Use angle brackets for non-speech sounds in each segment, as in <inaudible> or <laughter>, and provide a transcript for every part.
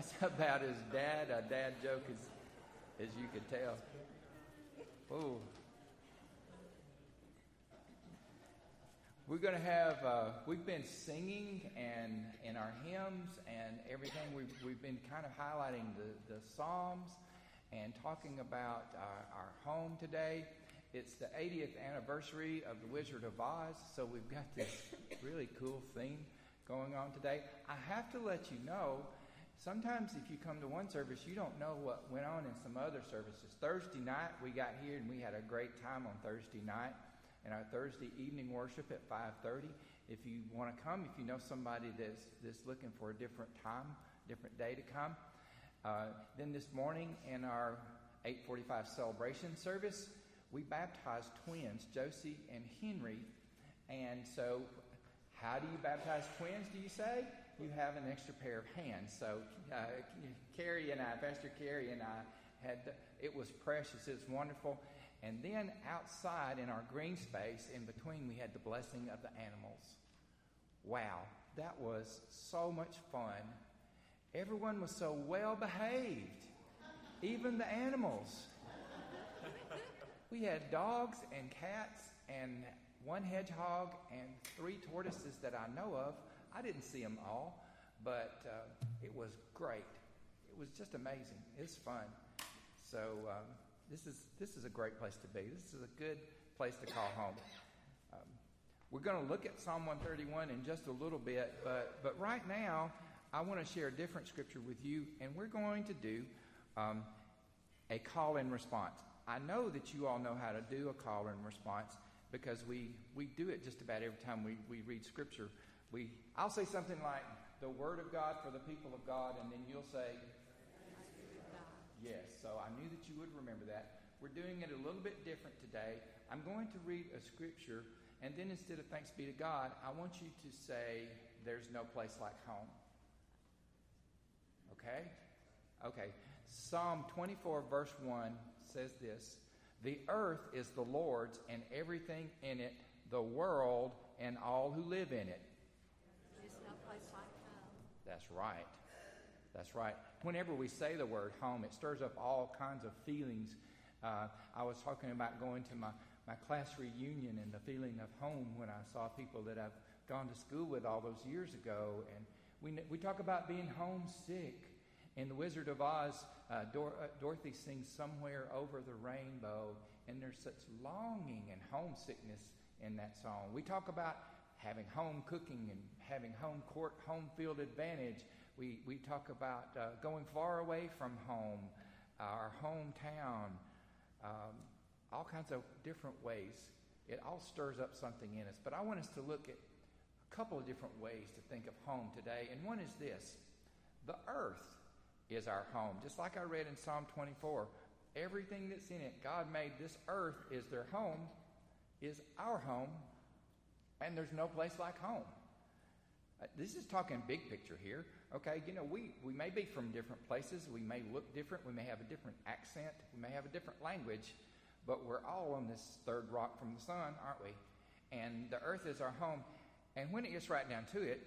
That's <laughs> about as dad a dad joke as, as you could tell. Oh. We're going to have, uh, we've been singing and in our hymns and everything. We've, we've been kind of highlighting the, the Psalms and talking about our, our home today. It's the 80th anniversary of The Wizard of Oz, so we've got this <laughs> really cool theme going on today. I have to let you know sometimes if you come to one service, you don't know what went on in some other services. Thursday night, we got here and we had a great time on Thursday night and our Thursday evening worship at 5:30. If you want to come, if you know somebody that's that's looking for a different time, different day to come, uh, then this morning in our 8:45 celebration service, we baptized twins, Josie and Henry. And so, how do you baptize twins? Do you say you have an extra pair of hands? So, uh, Carrie and I, Pastor Carrie and I, had it was precious. It was wonderful. And then outside in our green space, in between, we had the blessing of the animals. Wow, that was so much fun. Everyone was so well behaved, even the animals. We had dogs and cats and one hedgehog and three tortoises that I know of. I didn't see them all, but uh, it was great. It was just amazing. It's fun. So, um, this is, this is a great place to be. This is a good place to call home. Um, we're going to look at Psalm 131 in just a little bit, but, but right now, I want to share a different scripture with you, and we're going to do um, a call and response. I know that you all know how to do a call and response because we, we do it just about every time we, we read scripture. We, I'll say something like, the word of God for the people of God, and then you'll say, Yes, so I knew that you would remember that. We're doing it a little bit different today. I'm going to read a scripture, and then instead of thanks be to God, I want you to say, There's no place like home. Okay? Okay. Psalm 24, verse 1 says this The earth is the Lord's and everything in it, the world and all who live in it. There's no place like home. That's right. That's right. Whenever we say the word home, it stirs up all kinds of feelings. Uh, I was talking about going to my, my class reunion and the feeling of home when I saw people that I've gone to school with all those years ago. And we, we talk about being homesick. In The Wizard of Oz, uh, Dor- uh, Dorothy sings Somewhere Over the Rainbow, and there's such longing and homesickness in that song. We talk about having home cooking and having home court, home field advantage. We, we talk about uh, going far away from home, our hometown, um, all kinds of different ways. It all stirs up something in us. But I want us to look at a couple of different ways to think of home today. And one is this the earth is our home. Just like I read in Psalm 24, everything that's in it, God made this earth is their home, is our home, and there's no place like home. Uh, this is talking big picture here. Okay, you know, we, we may be from different places. We may look different. We may have a different accent. We may have a different language. But we're all on this third rock from the sun, aren't we? And the earth is our home. And when it gets right down to it,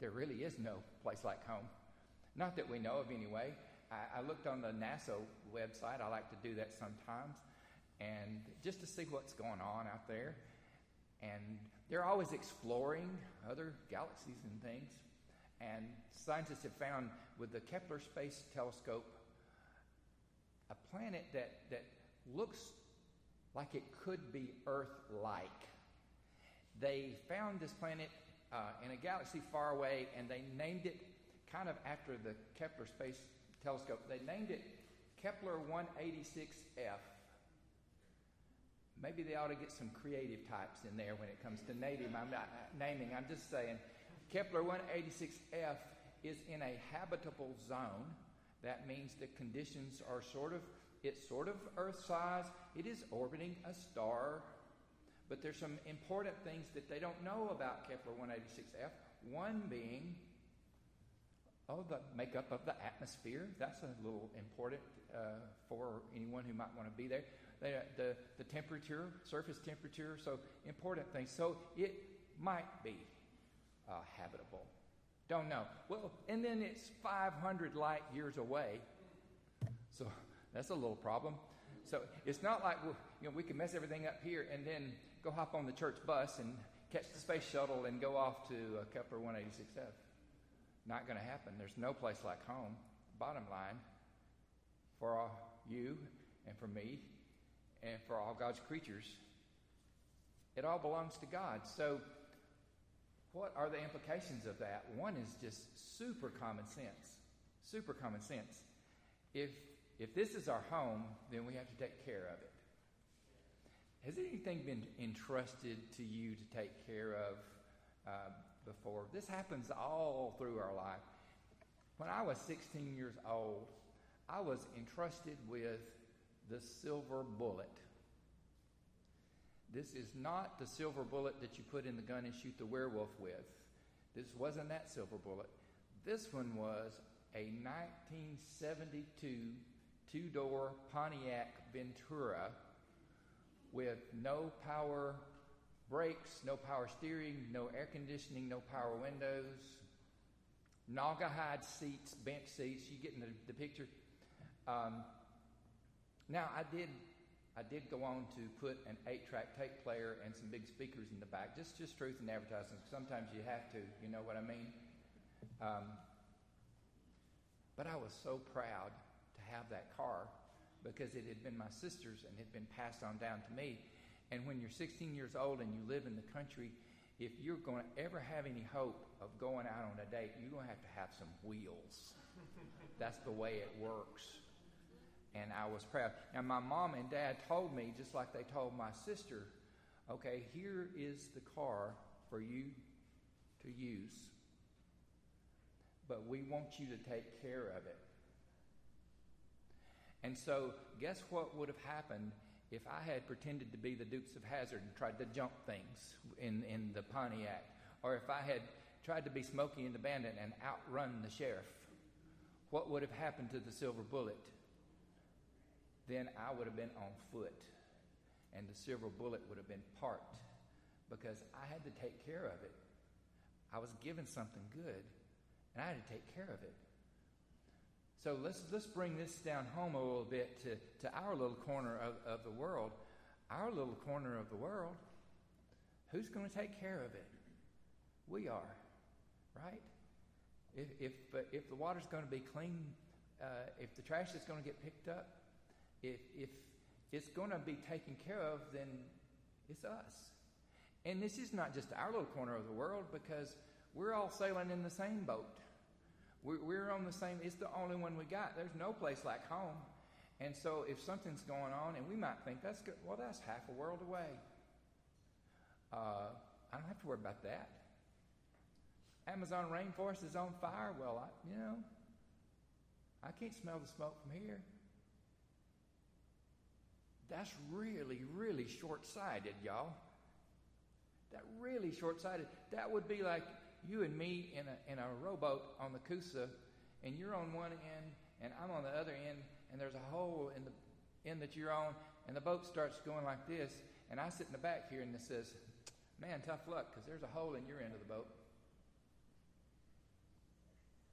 there really is no place like home. Not that we know of, anyway. I, I looked on the NASA website. I like to do that sometimes. And just to see what's going on out there. And they're always exploring other galaxies and things. And scientists have found with the Kepler Space Telescope a planet that, that looks like it could be Earth like. They found this planet uh, in a galaxy far away and they named it kind of after the Kepler Space Telescope. They named it Kepler 186f. Maybe they ought to get some creative types in there when it comes to native. I'm not naming, I'm just saying. Kepler 186f is in a habitable zone. That means the conditions are sort of, it's sort of Earth size. It is orbiting a star. But there's some important things that they don't know about Kepler 186f. One being, oh, the makeup of the atmosphere. That's a little important uh, for anyone who might want to be there the, the, the temperature, surface temperature, so important things. So it might be uh, habitable. Don't know. Well, and then it's 500 light years away. So that's a little problem. So it's not like you know we can mess everything up here and then go hop on the church bus and catch the space shuttle and go off to uh, Kepler 186F. Not going to happen. There's no place like home. Bottom line, for you and for me and for all God's creatures, it all belongs to God. So, what are the implications of that? One is just super common sense. Super common sense. If if this is our home, then we have to take care of it. Has anything been entrusted to you to take care of uh, before? This happens all through our life. When I was 16 years old, I was entrusted with the silver bullet. This is not the silver bullet that you put in the gun and shoot the werewolf with. This wasn't that silver bullet. This one was a 1972 two door Pontiac Ventura with no power brakes, no power steering, no air conditioning, no power windows, Naugahyde seats, bench seats. You get in the, the picture. Um, now, I did, I did go on to put an eight-track tape player and some big speakers in the back. Just, just truth in advertising. Sometimes you have to. You know what I mean? Um, but I was so proud to have that car because it had been my sister's and had been passed on down to me. And when you're 16 years old and you live in the country, if you're going to ever have any hope of going out on a date, you're going to have to have some wheels. That's the way it works. And I was proud. Now, my mom and dad told me, just like they told my sister, okay, here is the car for you to use, but we want you to take care of it. And so, guess what would have happened if I had pretended to be the Dukes of Hazzard and tried to jump things in, in the Pontiac? Or if I had tried to be Smokey and the Bandit and outrun the sheriff? What would have happened to the silver bullet? Then I would have been on foot, and the silver bullet would have been parked because I had to take care of it. I was given something good, and I had to take care of it. So let's, let's bring this down home a little bit to, to our little corner of, of the world. Our little corner of the world, who's going to take care of it? We are, right? If, if, if the water's going to be clean, uh, if the trash is going to get picked up, if, if it's going to be taken care of, then it's us. And this is not just our little corner of the world because we're all sailing in the same boat. We're, we're on the same, it's the only one we got. There's no place like home. And so if something's going on, and we might think that's good, well, that's half a world away. Uh, I don't have to worry about that. Amazon rainforest is on fire. Well, I, you know, I can't smell the smoke from here. That's really, really short sighted, y'all. That really short sighted. That would be like you and me in a, in a rowboat on the Coosa, and you're on one end, and I'm on the other end, and there's a hole in the end that you're on, and the boat starts going like this, and I sit in the back here, and it says, Man, tough luck, because there's a hole in your end of the boat.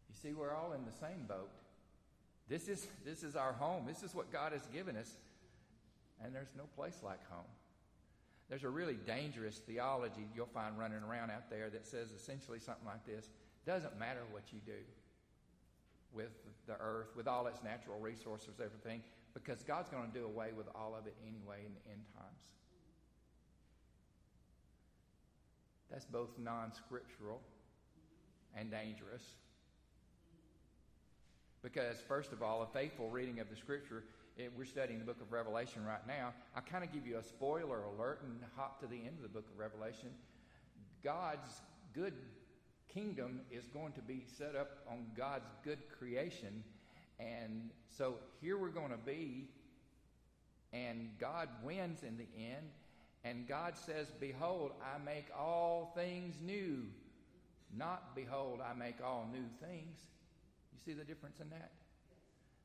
You see, we're all in the same boat. This is, this is our home. This is what God has given us. And there's no place like home. There's a really dangerous theology you'll find running around out there that says essentially something like this doesn't matter what you do with the earth, with all its natural resources, everything, because God's going to do away with all of it anyway in the end times. That's both non scriptural and dangerous. Because, first of all, a faithful reading of the scripture it, we're studying the book of Revelation right now. I kind of give you a spoiler alert and hop to the end of the book of Revelation. God's good kingdom is going to be set up on God's good creation. And so here we're going to be, and God wins in the end. And God says, Behold, I make all things new. Not, Behold, I make all new things. You see the difference in that?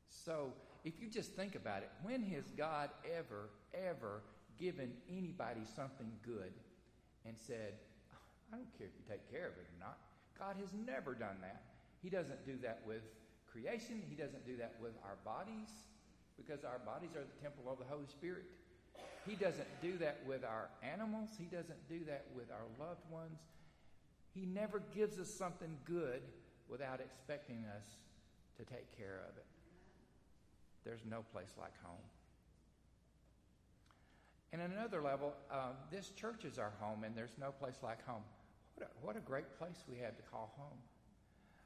So if you just think about it, when has God ever, ever given anybody something good and said, I don't care if you take care of it or not, God has never done that. He doesn't do that with creation, He doesn't do that with our bodies, because our bodies are the temple of the Holy Spirit. He doesn't do that with our animals, He doesn't do that with our loved ones. He never gives us something good without expecting us to take care of it. There's no place like home. And another level, um, this church is our home, and there's no place like home. What a, what a great place we have to call home.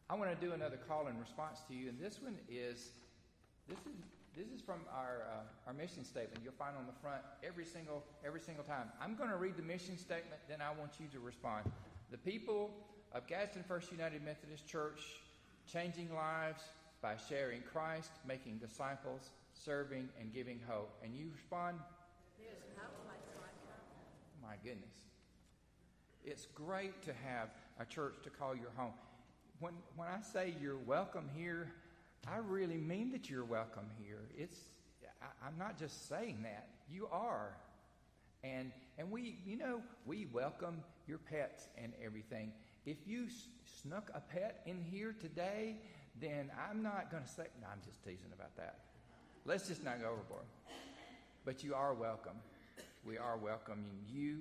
I want to do another call in response to you, and this one is this is this is from our uh, our mission statement. You'll find on the front every single every single time. I'm going to read the mission statement, then I want you to respond. The people of Gadsden First United Methodist Church, changing lives by sharing Christ, making disciples, serving, and giving hope. And you respond. There's no like. My goodness. It's great to have a church to call your home. When, when I say you're welcome here, I really mean that you're welcome here. It's, I, I'm not just saying that. You are. And, and we, you know, we welcome your pets and everything. If you s- snuck a pet in here today, then I'm not going to say, no, I'm just teasing about that. Let's just not go overboard. But you are welcome. We are welcoming you.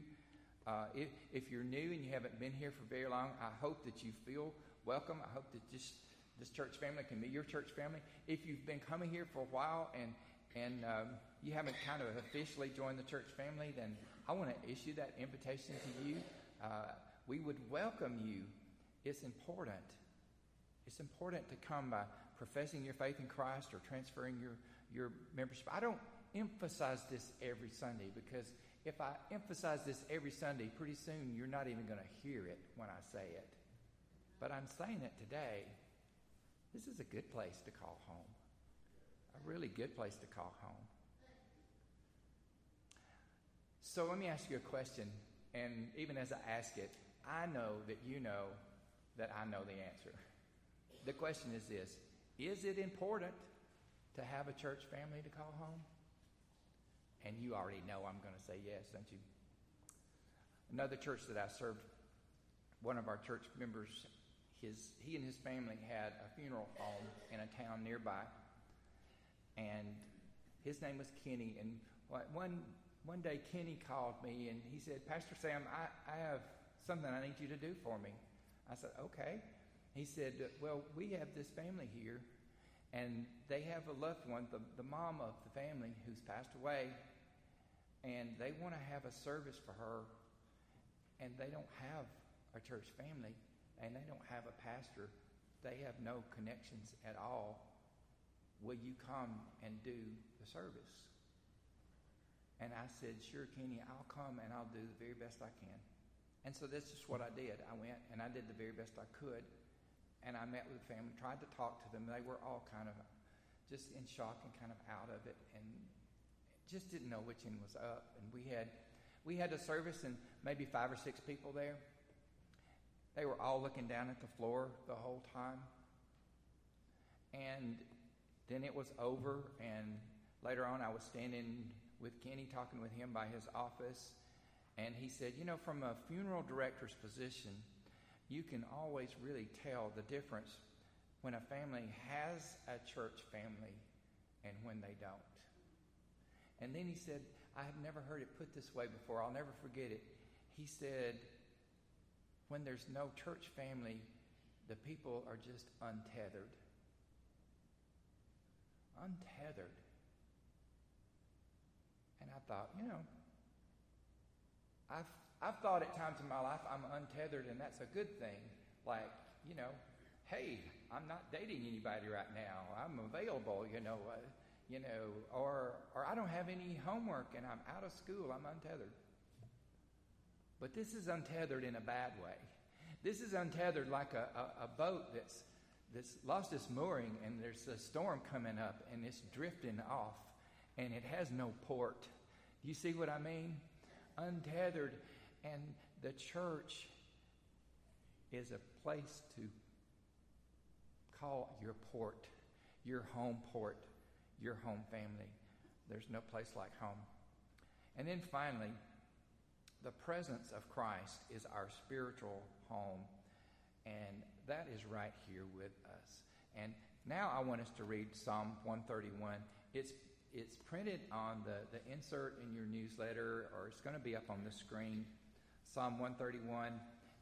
Uh, if, if you're new and you haven't been here for very long, I hope that you feel welcome. I hope that this, this church family can be your church family. If you've been coming here for a while and, and um, you haven't kind of officially joined the church family, then I want to issue that invitation to you. Uh, we would welcome you. It's important. It's important to come by professing your faith in Christ or transferring your, your membership. I don't emphasize this every Sunday because if I emphasize this every Sunday, pretty soon you're not even going to hear it when I say it. But I'm saying it today. This is a good place to call home. A really good place to call home. So let me ask you a question. And even as I ask it, I know that you know that I know the answer. <laughs> The question is this Is it important to have a church family to call home? And you already know I'm going to say yes, don't you? Another church that I served, one of our church members, his, he and his family had a funeral home in a town nearby. And his name was Kenny. And one, one day, Kenny called me and he said, Pastor Sam, I, I have something I need you to do for me. I said, okay. He said, well, we have this family here, and they have a loved one, the, the mom of the family who's passed away, and they want to have a service for her, and they don't have a church family, and they don't have a pastor. They have no connections at all. Will you come and do the service? And I said, Sure, Kenny, I'll come and I'll do the very best I can. And so that's just what I did. I went and I did the very best I could. And I met with the family, tried to talk to them. They were all kind of just in shock and kind of out of it and just didn't know which end was up. And we had we had a service and maybe five or six people there. They were all looking down at the floor the whole time. And then it was over and later on I was standing with Kenny talking with him by his office and he said, You know, from a funeral director's position, you can always really tell the difference when a family has a church family and when they don't. And then he said, I have never heard it put this way before. I'll never forget it. He said, When there's no church family, the people are just untethered. Untethered. And I thought, you know, I've, I've thought at times in my life I'm untethered, and that's a good thing. Like, you know, hey, I'm not dating anybody right now. I'm available, you know, uh, you know, or, or I don't have any homework and I'm out of school. I'm untethered. But this is untethered in a bad way. This is untethered like a, a, a boat that's, that's lost its mooring and there's a storm coming up and it's drifting off and it has no port. You see what I mean? untethered, and the church is a place to call your port, your home port, your home family. There's no place like home. And then finally, the presence of Christ is our spiritual home. And that is right here with us. And now I want us to read Psalm 131. It's, it's printed on the, the insert in your newsletter, or it's going to be up on the screen. Psalm 131.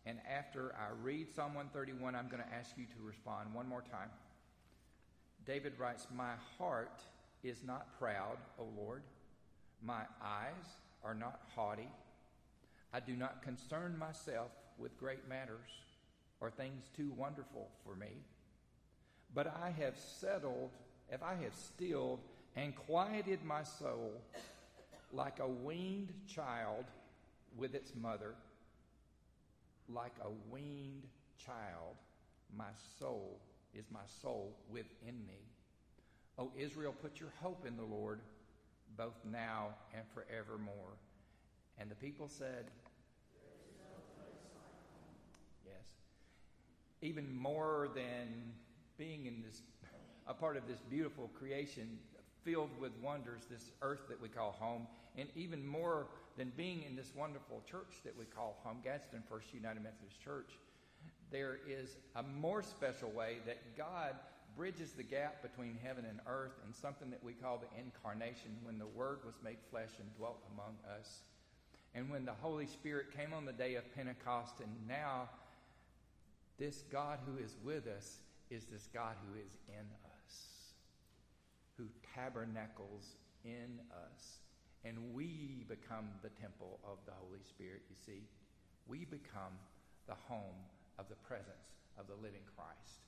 And after I read Psalm 131, I'm going to ask you to respond one more time. David writes, My heart is not proud, O Lord. My eyes are not haughty. I do not concern myself with great matters or things too wonderful for me. But I have settled, if I have stilled and quieted my soul like a weaned child with its mother, like a weaned child, my soul is my soul within me. O Israel, put your hope in the Lord, both now and forevermore. And the people said, Yes. Even more than being in this, a part of this beautiful creation filled with wonders, this earth that we call home, and even more than being in this wonderful church that we call home, Gadsden First United Methodist Church, there is a more special way that God bridges the gap between heaven and earth and something that we call the incarnation when the Word was made flesh and dwelt among us. And when the Holy Spirit came on the day of Pentecost, and now this God who is with us is this God who is in us, who tabernacles in us. And we become the temple of the Holy Spirit, you see. We become the home of the presence of the living Christ.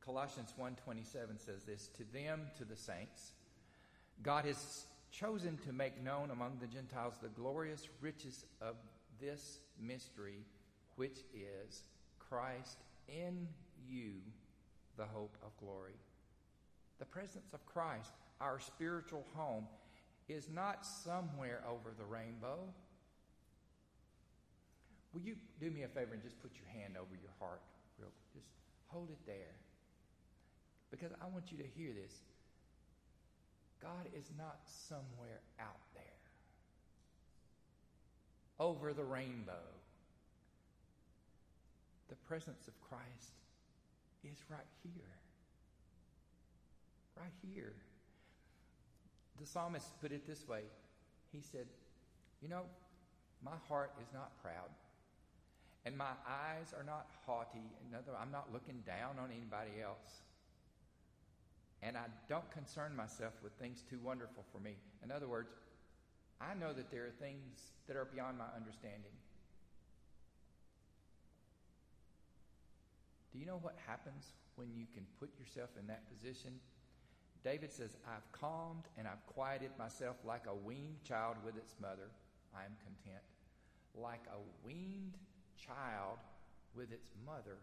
Colossians 1:27 says this, to them to the saints God has chosen to make known among the Gentiles the glorious riches of this mystery which is Christ in you the hope of glory. The presence of Christ, our spiritual home, is not somewhere over the rainbow. Will you do me a favor and just put your hand over your heart real Just hold it there. Because I want you to hear this. God is not somewhere out there over the rainbow. The presence of Christ is right here. Right here. The psalmist put it this way He said, You know, my heart is not proud, and my eyes are not haughty. Another, I'm not looking down on anybody else. And I don't concern myself with things too wonderful for me. In other words, I know that there are things that are beyond my understanding. Do you know what happens when you can put yourself in that position? David says, I've calmed and I've quieted myself like a weaned child with its mother. I am content. Like a weaned child with its mother.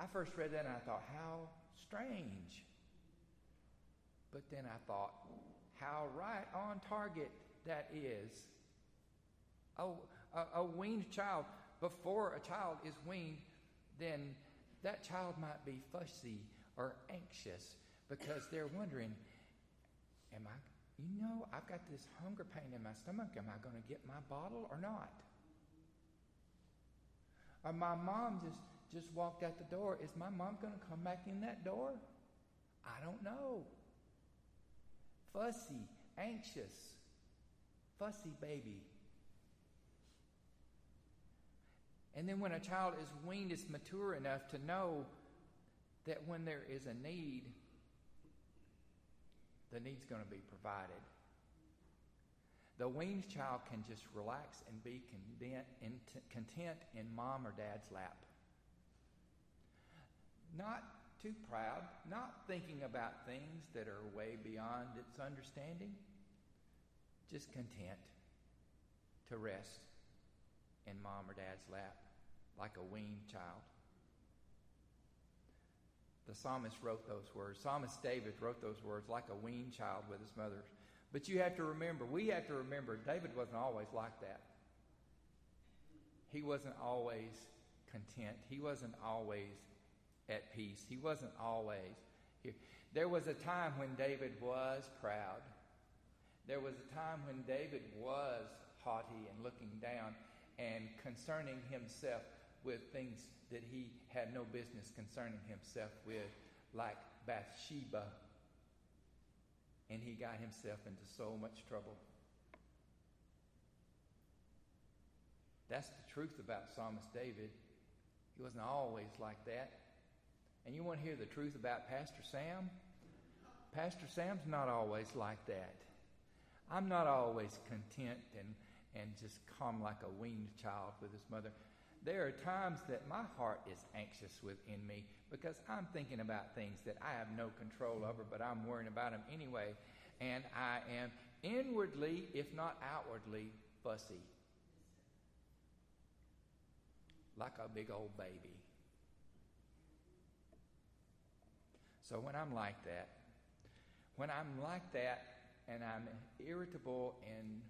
I first read that and I thought, how strange. But then I thought, how right on target that is. Oh, a, a weaned child, before a child is weaned, then that child might be fussy or anxious because they're wondering, am I, you know, I've got this hunger pain in my stomach. Am I going to get my bottle or not? Or my mom just, just walked out the door. Is my mom going to come back in that door? I don't know. Fussy, anxious, fussy baby. And then when a child is weaned, it's mature enough to know that when there is a need, the need's going to be provided. The weaned child can just relax and be content in mom or dad's lap. Not too proud, not thinking about things that are way beyond its understanding, just content to rest in mom or dad's lap like a weaned child. The psalmist wrote those words. Psalmist David wrote those words like a weaned child with his mother. But you have to remember, we have to remember, David wasn't always like that. He wasn't always content. He wasn't always at peace. He wasn't always here. There was a time when David was proud. There was a time when David was haughty and looking down. and concerning himself with things that he had no business concerning himself with, like Bathsheba. And he got himself into so much trouble. That's the truth about Psalmist David. He wasn't always like that. And you want to hear the truth about Pastor Sam? Pastor Sam's not always like that. I'm not always content and, and just calm like a weaned child with his mother. There are times that my heart is anxious within me because I'm thinking about things that I have no control over, but I'm worrying about them anyway. And I am inwardly, if not outwardly, fussy. Like a big old baby. So when I'm like that, when I'm like that and I'm irritable and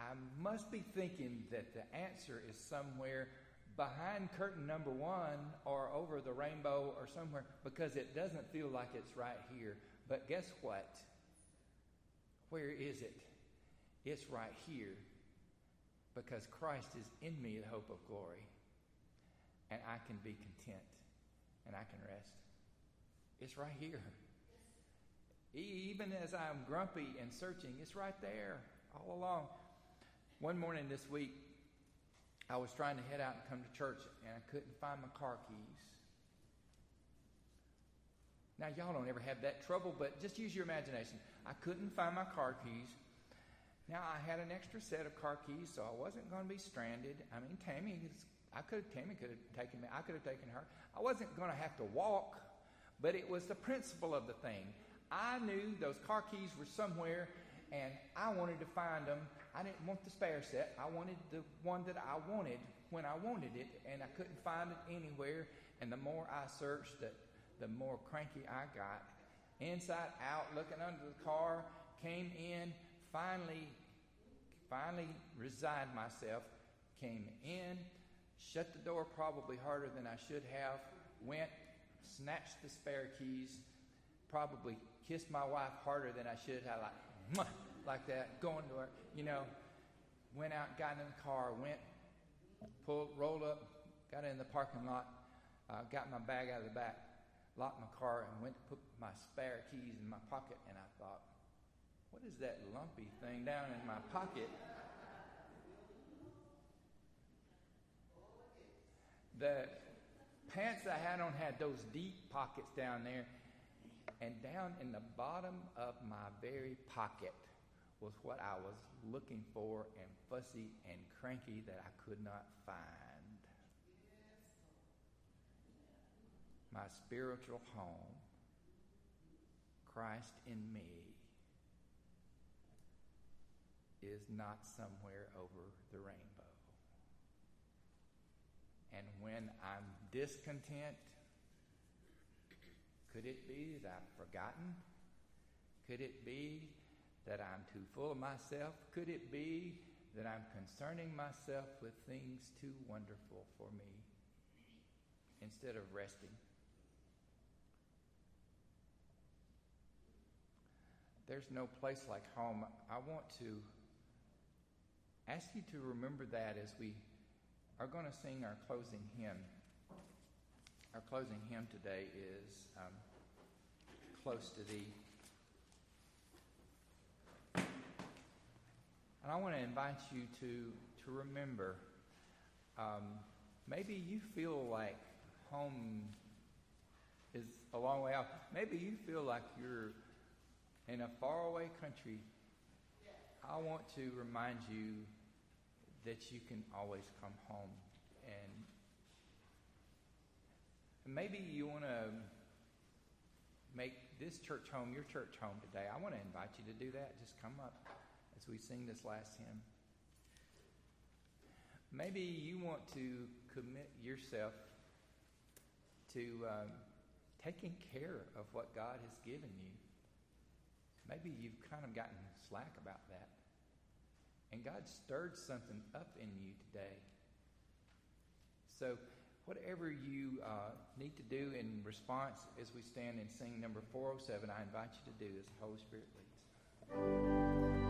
I must be thinking that the answer is somewhere behind curtain number one or over the rainbow or somewhere because it doesn't feel like it's right here. But guess what? Where is it? It's right here because Christ is in me, the hope of glory. And I can be content and I can rest. It's right here. Even as I'm grumpy and searching, it's right there all along. One morning this week, I was trying to head out and come to church, and I couldn't find my car keys. Now, y'all don't ever have that trouble, but just use your imagination. I couldn't find my car keys. Now, I had an extra set of car keys, so I wasn't going to be stranded. I mean, Tammy, I could, Tammy could have taken me. I could have taken her. I wasn't going to have to walk, but it was the principle of the thing. I knew those car keys were somewhere, and I wanted to find them. I didn't want the spare set. I wanted the one that I wanted when I wanted it, and I couldn't find it anywhere. And the more I searched, the, the more cranky I got. Inside out, looking under the car, came in, finally, finally resigned myself, came in, shut the door probably harder than I should have, went, snatched the spare keys, probably kissed my wife harder than I should have, like, like that, going to her, you know, went out, got in the car, went, pulled, rolled up, got in the parking lot, uh, got my bag out of the back, locked my car, and went to put my spare keys in my pocket. And I thought, what is that lumpy thing down in my pocket? The pants I had on had those deep pockets down there, and down in the bottom of my very pocket was what I was looking for and fussy and cranky that I could not find. My spiritual home, Christ in me, is not somewhere over the rainbow. And when I'm discontent, could it be that I've forgotten? Could it be that I'm too full of myself? Could it be that I'm concerning myself with things too wonderful for me instead of resting? There's no place like home. I want to ask you to remember that as we are going to sing our closing hymn. Our closing hymn today is um, Close to Thee. And I want to invite you to, to remember um, maybe you feel like home is a long way off. Maybe you feel like you're in a faraway country. I want to remind you that you can always come home and maybe you want to make this church home your church home today. I want to invite you to do that. Just come up as we sing this last hymn. Maybe you want to commit yourself to um, taking care of what God has given you. Maybe you've kind of gotten slack about that. And God stirred something up in you today. So, whatever you uh, need to do in response as we stand and sing number 407, I invite you to do as the Holy Spirit leads.